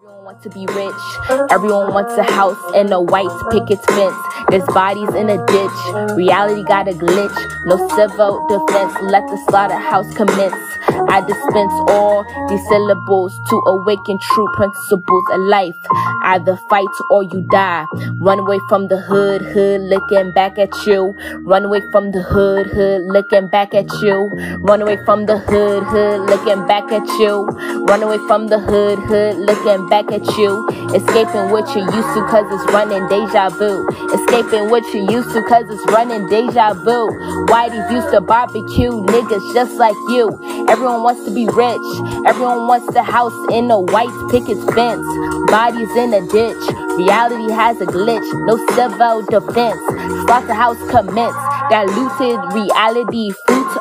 Everyone wants to be rich. Everyone wants a house and a white picket fence. There's bodies in a ditch. Reality got a glitch. No civil defense. Let the slaughterhouse commence. I dispense all these syllables to awaken true principles of life. Either fight or you die. Run away from the hood, hood looking back at you. Run away from the hood, hood looking back at you. Run away from the hood, hood looking back at you. Run away from the hood, hood looking back at you. Escaping what you're used to cause it's running deja vu. Escaping what you're used to cause it's running deja vu. Whitey's used to barbecue niggas just like you. Everyone wants to be rich. Everyone wants the house in a white picket fence. Bodies in a ditch. Reality has a glitch. No civil defense. Slaughterhouse commence. Diluted reality.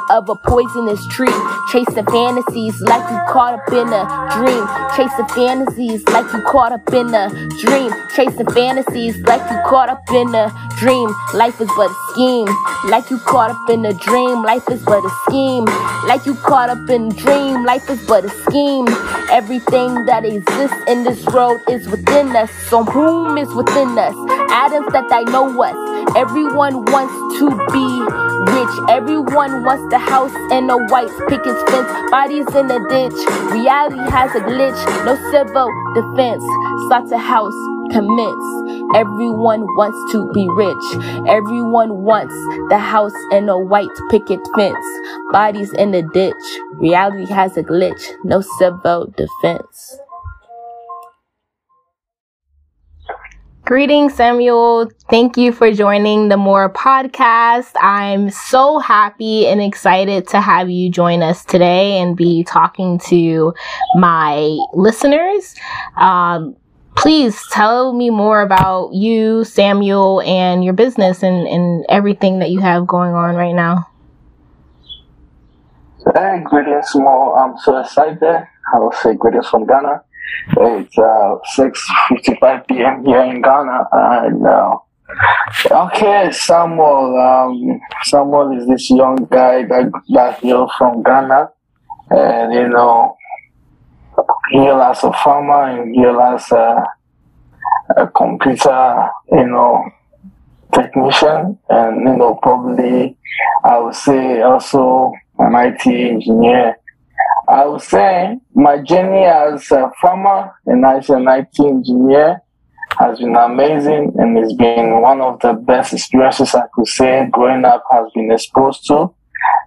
Of a poisonous tree. Chasing fantasies like you caught up in a dream. Chasing fantasies like you caught up in a dream. Chasing fantasies like you caught up in a dream. Life is but a scheme. Like you caught up in a dream. Life is but a scheme. Like you caught up in a dream. Life is but a scheme. Everything that exists in this world is within us. So whom is within us? Atoms that I know us. Everyone wants to be rich. Everyone wants the house and a white picket fence. Bodies in a ditch. Reality has a glitch. No civil defense. Slaughterhouse commence. Everyone wants to be rich. Everyone wants the house and a white picket fence. Bodies in the ditch. Reality has a glitch. No civil defense. Greetings, Samuel. Thank you for joining the More podcast. I'm so happy and excited to have you join us today and be talking to my listeners. Um, please tell me more about you, Samuel, and your business and, and everything that you have going on right now. Hey, greetings, Mo. I'm so excited. I will say greetings from Ghana. It's uh, 6.55 p.m. here in Ghana. And, uh, okay, Samuel. Um, Samuel is this young guy that here from Ghana. And, you know, here as a farmer and here as a, a computer, you know, technician. And, you know, probably I would say also an IT engineer. I would say my journey as a farmer and as an IT engineer has been amazing and it's been one of the best experiences I could say growing up has been exposed to.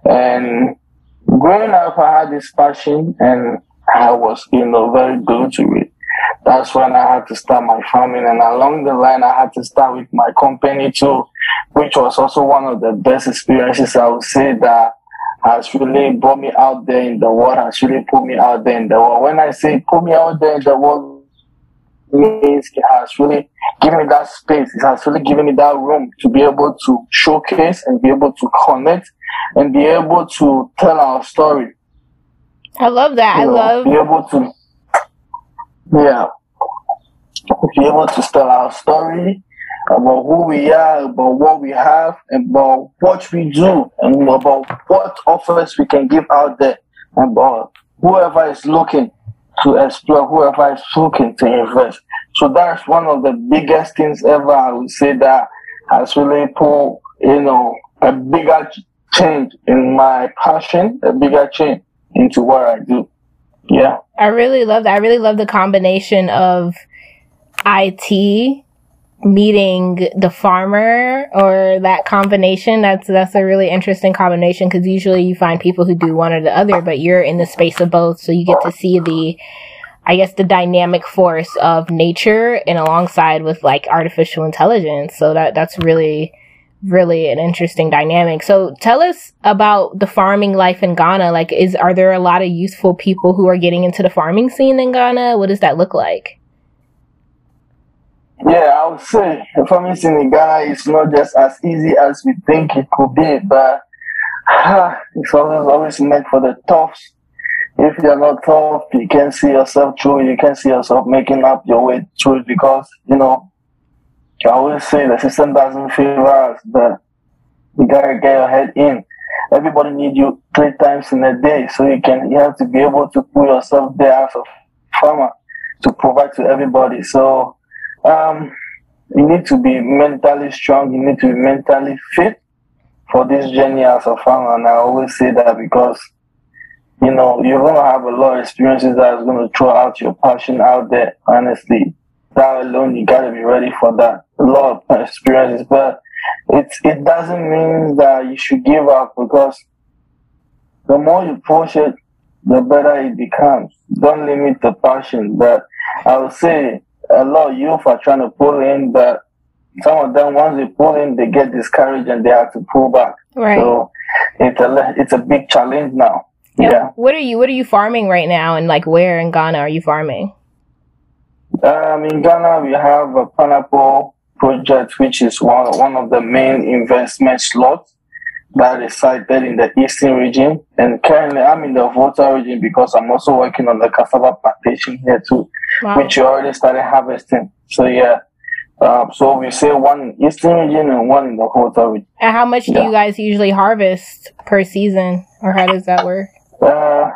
And growing up, I had this passion and I was, you know, very good to it. That's when I had to start my farming and along the line, I had to start with my company too, which was also one of the best experiences I would say that has really brought me out there in the world, has really put me out there in the world. When I say put me out there in the world, means it has really given me that space. It has really given me that room to be able to showcase and be able to connect and be able to tell our story. I love that. You I know, love be able to, yeah, be able to tell our story about who we are, about what we have, about what we do, and about what offers we can give out there, and about whoever is looking to explore, whoever is looking to invest. So that's one of the biggest things ever. I would say that has really put, you know, a bigger change in my passion, a bigger change into what I do. Yeah. I really love that. I really love the combination of IT meeting the farmer or that combination. That's that's a really interesting combination because usually you find people who do one or the other, but you're in the space of both, so you get to see the I guess the dynamic force of nature and alongside with like artificial intelligence. So that that's really really an interesting dynamic. So tell us about the farming life in Ghana. Like is are there a lot of youthful people who are getting into the farming scene in Ghana? What does that look like? Yeah, I would say the farming scene in Ghana is not just as easy as we think it could be, but ah, it's always always meant for the toughs. If you're not tough, you can't see yourself through. You can't see yourself making up your way through because you know. I always say the system doesn't favor us, but you gotta get your head in. Everybody need you three times in a day, so you can you have to be able to put yourself there as a farmer to provide to everybody. So um, you need to be mentally strong. You need to be mentally fit for this journey as a farmer. And I always say that because you know you're gonna have a lot of experiences that is gonna throw out your passion out there. Honestly, that alone you gotta be ready for that. A lot of experiences, but it it doesn't mean that you should give up because the more you push it, the better it becomes. Don't limit the passion. But I would say a lot of youth are trying to pull in, but some of them once they pull in, they get discouraged and they have to pull back. Right. So it's a it's a big challenge now. Yeah. yeah. What are you What are you farming right now, and like where in Ghana are you farming? Um, in Ghana, we have a pineapple project, which is one one of the main investment slots that is sited in the eastern region. And currently, I'm in the Volta region because I'm also working on the cassava plantation here too, wow. which you already started harvesting. So yeah. Um, so we say one in eastern region and one in the Volta region. And how much yeah. do you guys usually harvest per season, or how does that work? Uh,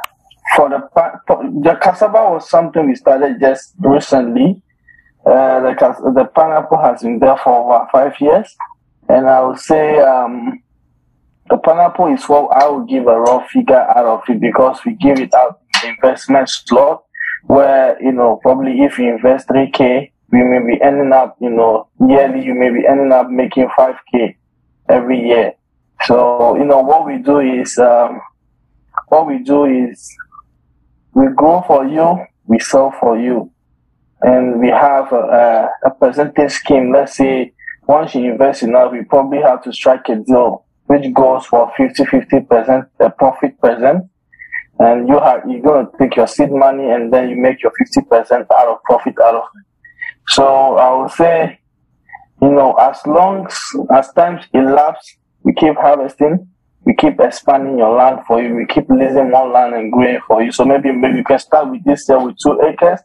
for the for the cassava was something we started just recently. Uh, the the pineapple has been there for over five years, and I would say um, the pineapple is what I would give a raw figure out of it because we give it out investment slot where, you know, probably if you invest 3K, we may be ending up, you know, yearly, you may be ending up making 5K every year. So, you know, what we do is, um, what we do is we grow for you, we sell for you. And we have a, a, a percentage scheme. Let's say once you invest enough, we probably have to strike a deal which goes for 50 50 percent the profit percent and you have you're going to take your seed money and then you make your 50 percent out of profit out of it so i would say you know as long as, as times elapse we keep harvesting we keep expanding your land for you we keep leasing more land and growing for you so maybe maybe you can start with this year with two acres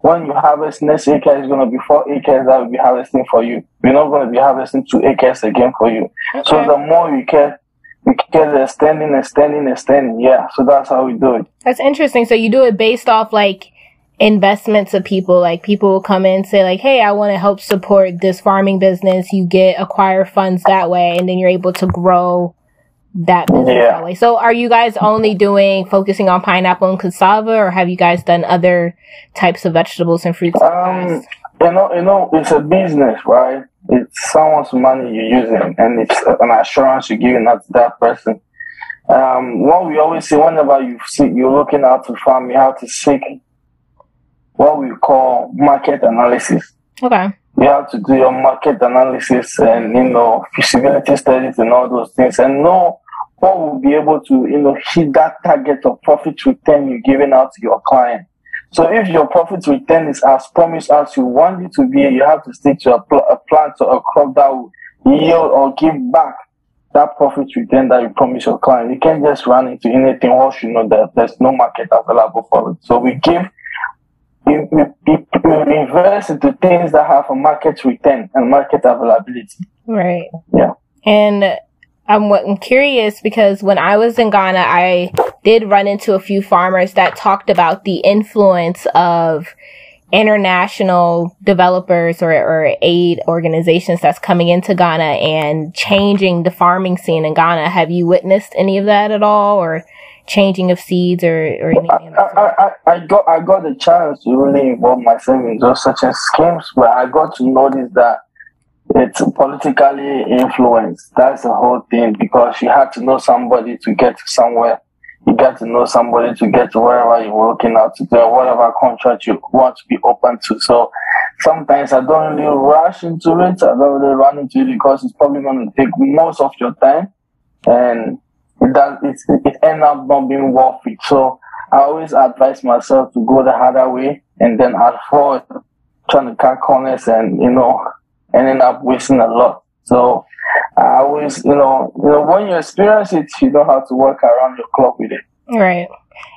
when you harvest next acre it's going to be four acres that will be harvesting for you. We're not going to be harvesting two acres again for you. Okay. So the more you care, we keep extending, extending, extending. Yeah. So that's how we do it. That's interesting. So you do it based off like investments of people. Like people will come in and say like, Hey, I want to help support this farming business. You get acquire funds that way and then you're able to grow that business yeah. that way. So are you guys only doing focusing on pineapple and cassava or have you guys done other types of vegetables and fruits? Um, you know, you know, it's a business, right? It's someone's money you're using and it's an assurance you're giving that to that person. Um, what we always say whenever you see, you're looking out to farm, you have to seek what we call market analysis. Okay you have to do your market analysis and you know feasibility studies and all those things and know what will be able to, you know, hit that target of profit return you're giving out to your client. So if your profit return is as promised as you want it to be, you have to stick to a, pl- a plant or a crop that will yield or give back that profit return that you promise your client. You can't just run into anything else you know that there's no market available for it. So we give we, we, we invest into things that have a market return and market availability. Right. Yeah. And I'm, I'm curious because when I was in Ghana, I did run into a few farmers that talked about the influence of international developers or, or aid organizations that's coming into Ghana and changing the farming scene in Ghana. Have you witnessed any of that at all or changing of seeds or, or anything? I, I, I, I got I got the chance to really involve myself in those such as schemes, but I got to notice that it's politically influenced. That's the whole thing because you have to know somebody to get somewhere. You got to know somebody to get to wherever you're working out to do whatever contract you want to be open to. So sometimes I don't really rush into it. I don't really run into it because it's probably going to take most of your time and it does, it, it ends up not being worth it. So I always advise myself to go the harder way and then avoid trying to cut corners and, you know, ending up wasting a lot. So I always, you know, you know, when you experience it, you know how to work around your clock with it. Right.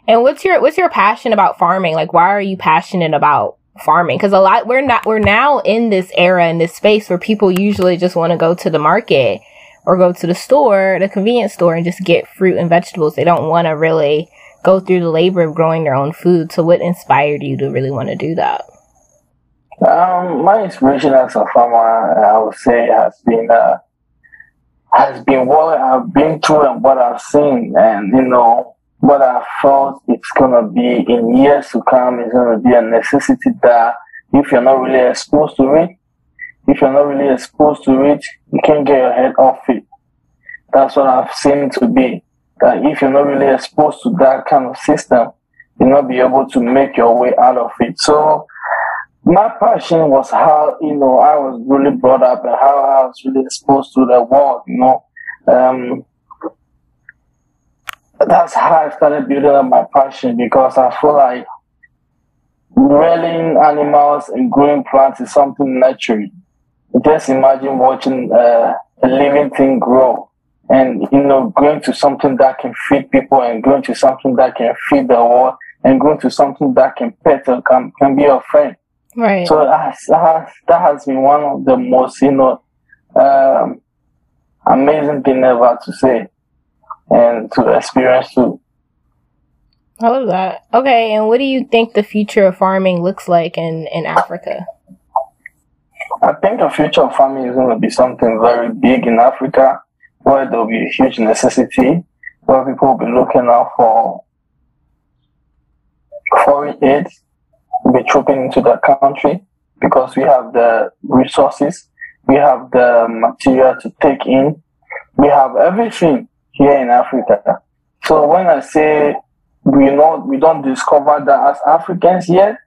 And what's your what's your passion about farming? Like, why are you passionate about farming? Because a lot we're not we're now in this era in this space where people usually just want to go to the market or go to the store, the convenience store, and just get fruit and vegetables. They don't want to really go through the labor of growing their own food. So, what inspired you to really want to do that? Um, my inspiration as a farmer, I would say, has been uh, has been what I've been through and what I've seen, and you know what I felt it's gonna be in years to come. It's gonna be a necessity that if you're not really exposed to it, if you're not really exposed to it, you can't get your head off it. That's what I've seen to be. That if you're not really exposed to that kind of system, you'll not be able to make your way out of it. So my passion was how, you know, I was really brought up and how I was really exposed to the world, you know. Um, that's how I started building up my passion because I feel like rearing animals and growing plants is something natural. Just imagine watching uh, a living thing grow and, you know, going to something that can feed people and going to something that can feed the world and going to something that can pet and can, can be a friend. Right. So that has, that has been one of the most, you know, um, amazing thing ever to say and to experience too. I love that. Okay, and what do you think the future of farming looks like in, in Africa? I think the future of farming is going to be something very big in Africa, where there will be a huge necessity, where people will be looking out for foreign aid, be trooping into the country because we have the resources, we have the material to take in, we have everything here in Africa. So when I say we know we don't discover that as Africans yet,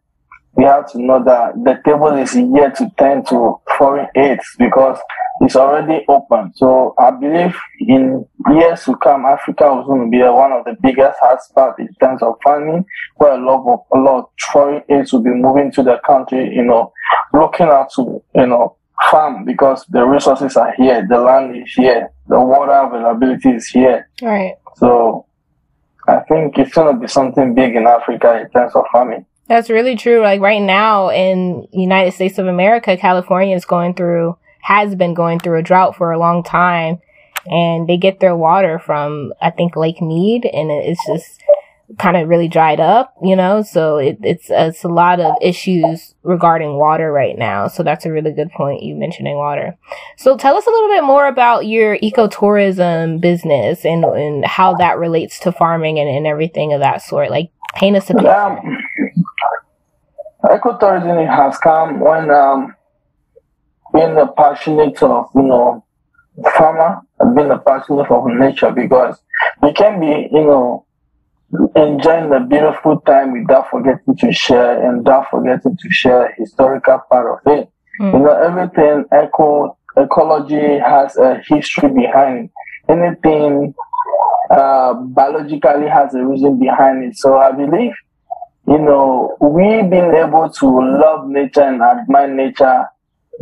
we have to know that the table is yet to turn to foreign aids because it's already open. So I believe in years to come, Africa is going to be one of the biggest hotspots in terms of farming, where a lot of a lot of foreign aids will be moving to the country. You know, looking out to you know farm because the resources are here, the land is here, the water availability is here. Right. So I think it's gonna be something big in Africa in terms of farming. That's really true. Like right now in United States of America, California is going through has been going through a drought for a long time and they get their water from I think Lake Mead and it's just kind of really dried up, you know, so it, it's, it's a lot of issues regarding water right now. So that's a really good point you mentioning water. So tell us a little bit more about your ecotourism business and, and how that relates to farming and, and everything of that sort. Like paint us a picture. Um, ecotourism has come when, um, being a passionate of, you know, farmer, being a passionate of nature because you can be, you know, enjoying the beautiful time without forgetting to share and without forgetting to share historical part of it. Mm. You know, everything eco ecology has a history behind it. Anything uh, biologically has a reason behind it. So I believe, you know, we being able to love nature and admire nature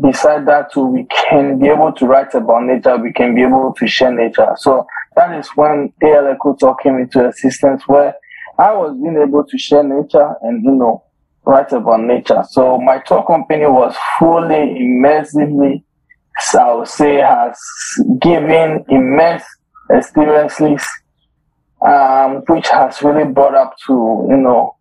beside that too, we can be able to write about nature, we can be able to share nature. So that is when AL Ecotour came into existence where I was being able to share nature and, you know, write about nature. So my tour company was fully, immersively, I would say, has given immense experiences, um, which has really brought up to, you know,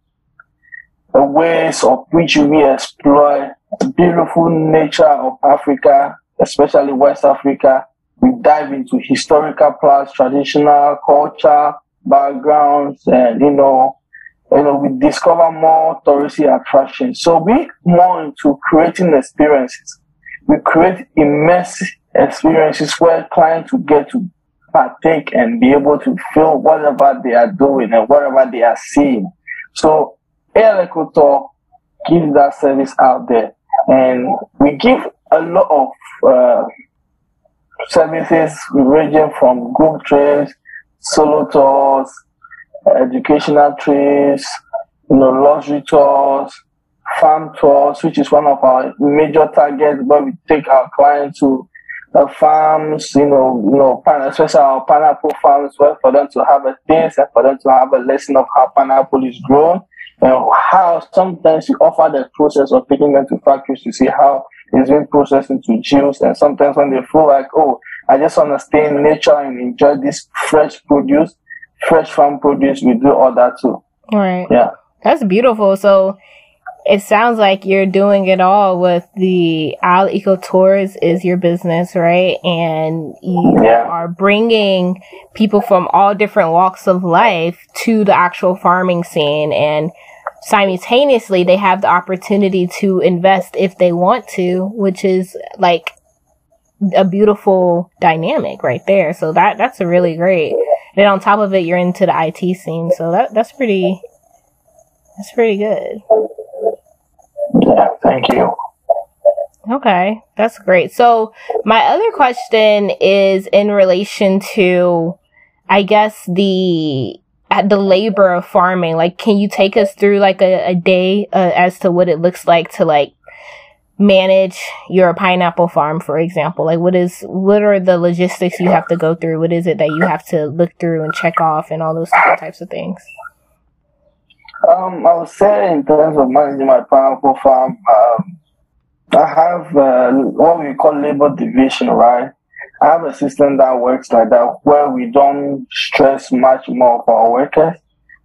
ways of which we explore beautiful nature of Africa, especially West Africa. We dive into historical plots, traditional culture, backgrounds, and you know, you know, we discover more touristy attractions. So we more into creating experiences. We create immense experiences where clients will get to partake and be able to feel whatever they are doing and whatever they are seeing. So AL Ecotour gives that service out there. And we give a lot of uh, services ranging from group trips, solo tours, educational trips, you know, luxury tours, farm tours, which is one of our major targets where we take our clients to the farms, you know, you know, especially our pineapple farms, where for them to have a taste and for them to have a lesson of how pineapple is grown and how sometimes you offer the process of taking them to factories to see how it's being processed into juice. And sometimes when they feel like, oh, I just want to stay in nature and enjoy this fresh produce, fresh farm produce, we do all that too. Right. Yeah. That's beautiful. So it sounds like you're doing it all with the Al Eco Tours is your business, right? And you Yeah. are bringing people from all different walks of life to the actual farming scene and simultaneously they have the opportunity to invest if they want to, which is like a beautiful dynamic right there. So that that's really great. And on top of it, you're into the IT scene, so that that's pretty that's pretty good. Yeah, thank you. Okay, that's great. So my other question is in relation to, I guess the the labor of farming. Like, can you take us through like a, a day uh, as to what it looks like to like manage your pineapple farm, for example? Like, what is what are the logistics you have to go through? What is it that you have to look through and check off, and all those types of things? Um, I would say in terms of managing my pineapple farm, um, I have uh, what we call labor division, right? I have a system that works like that where we don't stress much more for our workers.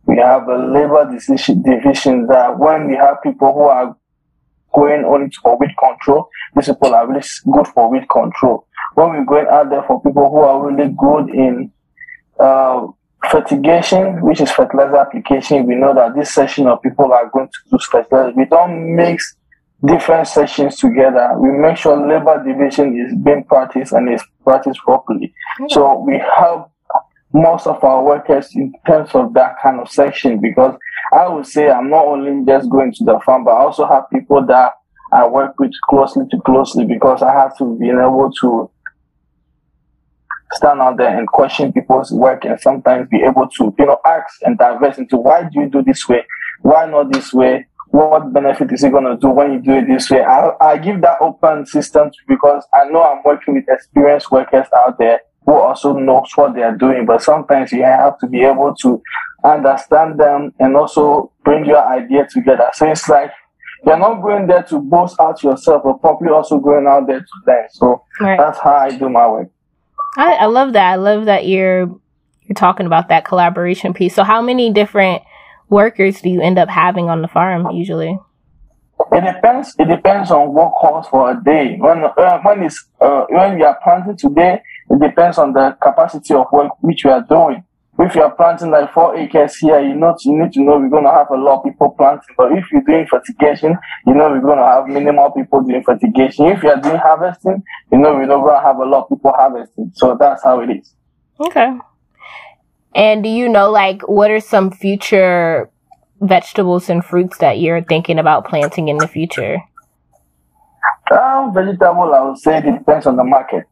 We have a labor decision division that when we have people who are going on for weed control, these people are really good for weed control. When we're going out there for people who are really good in uh, fertigation, which is fertilizer application, we know that this section of people are going to do fertilizer. We don't mix different sections together. We make sure labor division is being practiced and is practiced properly. So we help most of our workers in terms of that kind of section because I would say I'm not only just going to the farm, but I also have people that I work with closely to closely because I have to be able to stand out there and question people's work and sometimes be able to, you know, ask and diverse into why do you do this way? Why not this way? What benefit is it going to do when you do it this way? I, I give that open system because I know I'm working with experienced workers out there who also knows what they are doing. But sometimes you have to be able to understand them and also bring your idea together. So it's like you're not going there to boast out yourself, but probably also going out there to learn. So Right. that's how I do my work. I, I love that. I love that you're you're talking about that collaboration piece. So how many different workers do you end up having on the farm usually? It depends. It depends on what calls for a day. When uh, when it's uh, when we are planting today, it depends on the capacity of work which we are doing. If you are planting like four acres here, you know you need to know we're going to have a lot of people planting. But if you're doing fertigation, you know we're going to have minimal people doing fertigation. If you are doing harvesting, you know we're not going to have a lot of people harvesting. So that's how it is. Okay. And do you know like what are some future vegetables and fruits that you're thinking about planting in the future? Um, vegetable, I would say it depends on the market.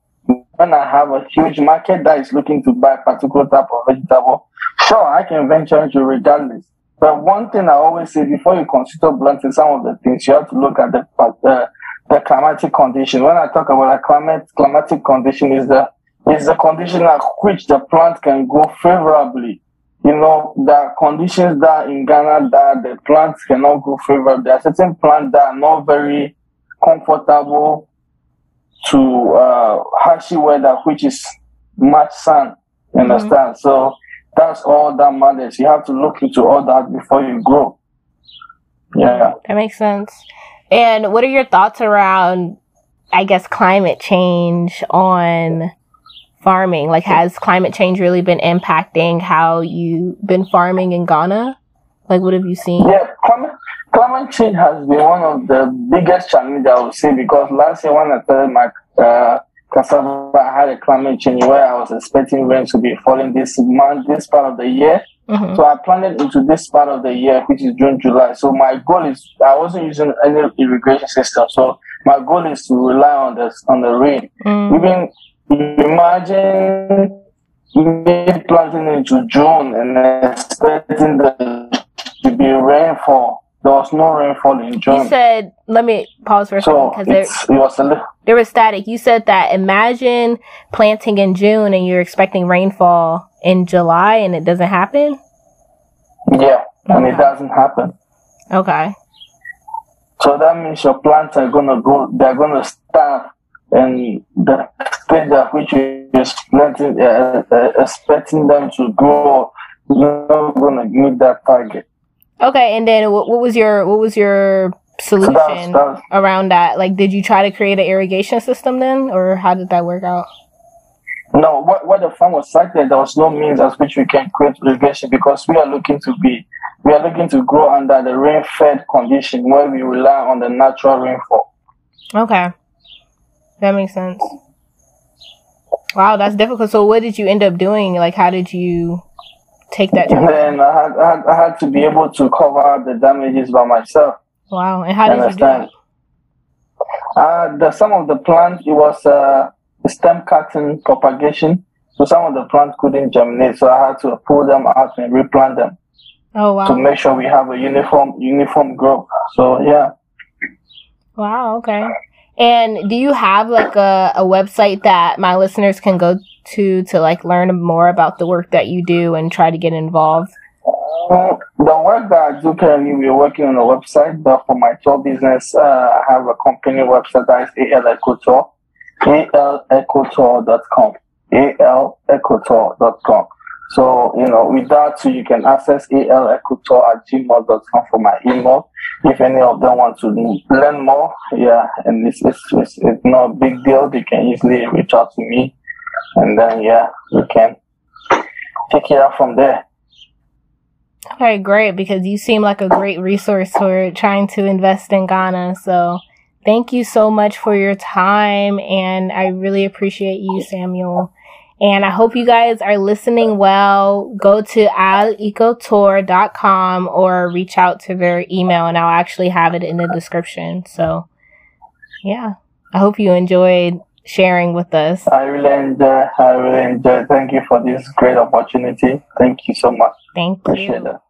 When I have a huge market that is looking to buy a particular type of vegetable, sure, I can venture into regardless. But one thing I always say before you consider planting some of the things, you have to look at the uh, the climatic condition. When I talk about a climate climatic condition, is the is the condition at which the plant can grow favorably. You know, the conditions that in Ghana that the plants cannot grow favorably. There are certain plants that are not very comfortable to uh, harshy weather, which is much sun. Mhm. understand? So that's all that matters. You have to look into all that before you grow. Yeah. That makes sense. And what are your thoughts around I guess climate change on farming? Like has climate change really been impacting how you've been farming in Ghana? Like what have you seen? Yeah, climate, change has been one of the biggest challenges I would say because last year when I started my uh, cassava, I had a climate change where I was expecting rain to be falling this month, this part of the year. Mhm. So I planned it into this part of the year, which is June, July. So my goal is I wasn't using any irrigation system. So my goal is to rely on the on the rain. Mm. Even imagine me planting into June and expecting the to be rainfall. There was no rainfall in June. You said let me pause for a second because there, it was there was static. You said that imagine planting in June and you're expecting rainfall in July and it doesn't happen? yeah, and it doesn't happen. Okay. So that means your plants are gonna go. They're gonna starve, and the stage at which you're planting, uh, uh, expecting them to grow, is not gonna meet that target. Okay, and then what, what was your what was your solution So that's, that's around that? Like, did you try to create an irrigation system then, or how did that work out? no. What what the farm was sited, there was no means as which we can create irrigation because we are looking to be we are looking to grow under the rain-fed condition where we rely on the natural rainfall. Okay, that makes sense. Wow, that's difficult. So, what did you end up doing? Like, how did you take that? And then I had, I had I had to be able to cover the damages by myself. Wow, and how did you do understand? that? Uh, the some of the plants it was uh, stem cutting propagation, so some of the plants couldn't germinate, so I had to pull them out and replant them Oh wow! to make sure we have a uniform uniform growth. So yeah, wow, okay. And do you have like a, a website that my listeners can go to to like learn more about the work that you do and try to get involved? Uh, the work that I do currently, we're working on a website, but for my tour business, uh, I have a company website that is AL Ecotour, alecotour.com, alecotour.com. So, you know, with that, you can access alecotour at gmail.com for my email. If any of them want to learn more, yeah, and it's, it's, it's, it's not a big deal, they can easily reach out to me. And then, yeah, we can take it out from there. Okay, great, because you seem like a great resource for trying to invest in Ghana. So thank you so much for your time, and I really appreciate you, Samuel. And I hope you guys are listening well. Go to alecotour.com or reach out to their email, and I'll actually have it in the description. So, yeah, I hope you enjoyed sharing with us. I really enjoy. I really enjoy. Thank you for this great opportunity. Thank you so much. Thank Appreciate you. that.